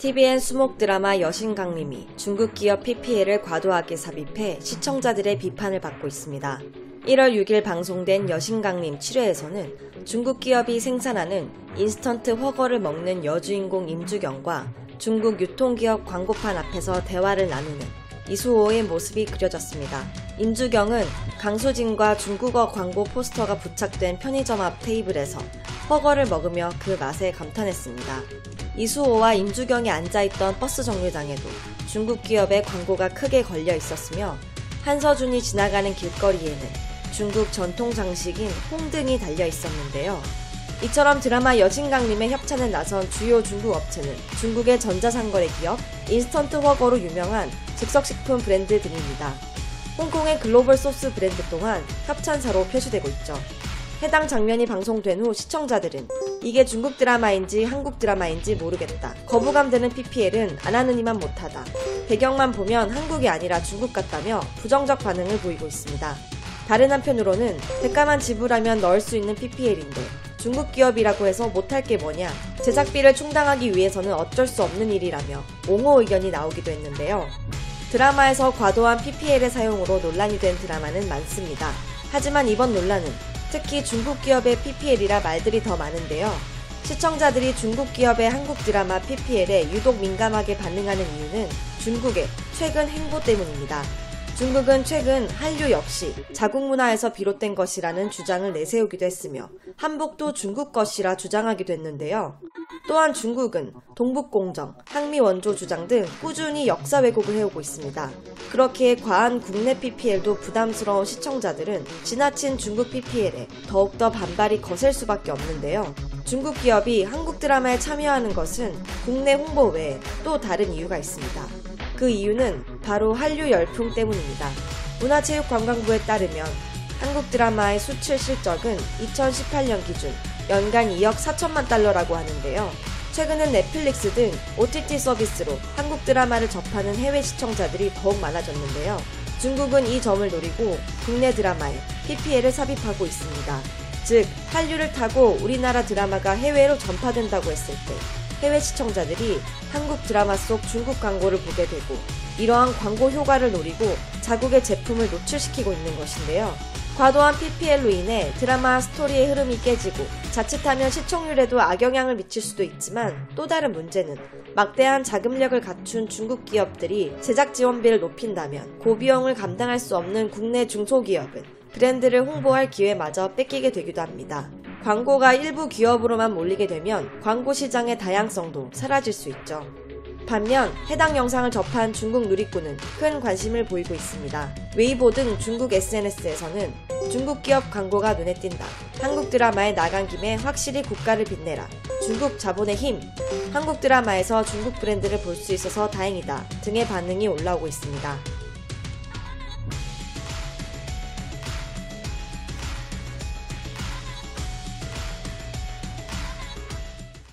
TVN 수목 드라마 여신강림이 중국 기업 PPL을 과도하게 삽입해 시청자들의 비판을 받고 있습니다. 1월 6일 방송된 여신강림 7회에서는 중국 기업이 생산하는 인스턴트 허거를 먹는 여주인공 임주경과 중국 유통기업 광고판 앞에서 대화를 나누는 이수호의 모습이 그려졌습니다. 임주경은 강수진과 중국어 광고 포스터가 부착된 편의점 앞 테이블에서 훠궈를 먹으며 그 맛에 감탄했습니다. 이수호와 임주경이 앉아있던 버스 정류장에도 중국 기업의 광고가 크게 걸려 있었으며 한서준이 지나가는 길거리에는 중국 전통 장식인 홍등이 달려 있었는데요. 이처럼 드라마 여신강림의 협찬에 나선 주요 중국 업체는 중국의 전자상거래 기업 인스턴트 훠궈로 유명한 즉석식품 브랜드 등입니다. 홍콩의 글로벌 소스 브랜드 또한 협찬사로 표시되고 있죠. 해당 장면이 방송된 후 시청자들은 이게 중국 드라마인지 한국 드라마인지 모르겠다. 거부감 드는 PPL은 안 하느니만 못하다. 배경만 보면 한국이 아니라 중국 같다며 부정적 반응을 보이고 있습니다. 다른 한편으로는 대가만 지불하면 넣을 수 있는 PPL인데 중국 기업이라고 해서 못할 게 뭐냐. 제작비를 충당하기 위해서는 어쩔 수 없는 일이라며 옹호 의견이 나오기도 했는데요. 드라마에서 과도한 PPL의 사용으로 논란이 된 드라마는 많습니다. 하지만 이번 논란은 특히 중국 기업의 PPL이라 말들이 더 많은데요. 시청자들이 중국 기업의 한국 드라마 PPL에 유독 민감하게 반응하는 이유는 중국의 최근 행보 때문입니다. 중국은 최근 한류 역시 자국 문화에서 비롯된 것이라는 주장을 내세우기도 했으며 한복도 중국 것이라 주장하기도 했는데요. 또한 중국은 동북공정, 항미원조 주장 등 꾸준히 역사 왜곡을 해오고 있습니다. 그렇게 과한 국내 PPL도 부담스러운 시청자들은 지나친 중국 PPL에 더욱더 반발이 거셀 수밖에 없는데요. 중국 기업이 한국 드라마에 참여하는 것은 국내 홍보 외에 또 다른 이유가 있습니다. 그 이유는 바로 한류 열풍 때문입니다. 문화체육관광부에 따르면 한국 드라마의 수출 실적은 2018년 기준 연간 2억 4천만 달러라고 하는데요. 최근엔 넷플릭스 등 OTT 서비스로 한국 드라마를 접하는 해외 시청자들이 더욱 많아졌는데요. 중국은 이 점을 노리고 국내 드라마에 PPL을 삽입하고 있습니다. 즉, 한류를 타고 우리나라 드라마가 해외로 전파된다고 했을 때 해외 시청자들이 한국 드라마 속 중국 광고를 보게 되고 이러한 광고 효과를 노리고 자국의 제품을 노출시키고 있는 것인데요. 과도한 PPL로 인해 드라마 스토리의 흐름이 깨지고 자칫하면 시청률에도 악영향을 미칠 수도 있지만 또 다른 문제는 막대한 자금력을 갖춘 중국 기업들이 제작 지원비를 높인다면 고비용을 감당할 수 없는 국내 중소기업은 브랜드를 홍보할 기회마저 뺏기게 되기도 합니다. 광고가 일부 기업으로만 몰리게 되면 광고 시장의 다양성도 사라질 수 있죠. 반면 해당 영상을 접한 중국 누리꾼은 큰 관심을 보이고 있습니다. 웨이보 등 중국 SNS에서는 중국 기업 광고가 눈에 띈다. 한국 드라마에 나간 김에 확실히 국가를 빛내라. 중국 자본의 힘. 한국 드라마에서 중국 브랜드를 볼 수 있어서 다행이다. 등의 반응이 올라오고 있습니다.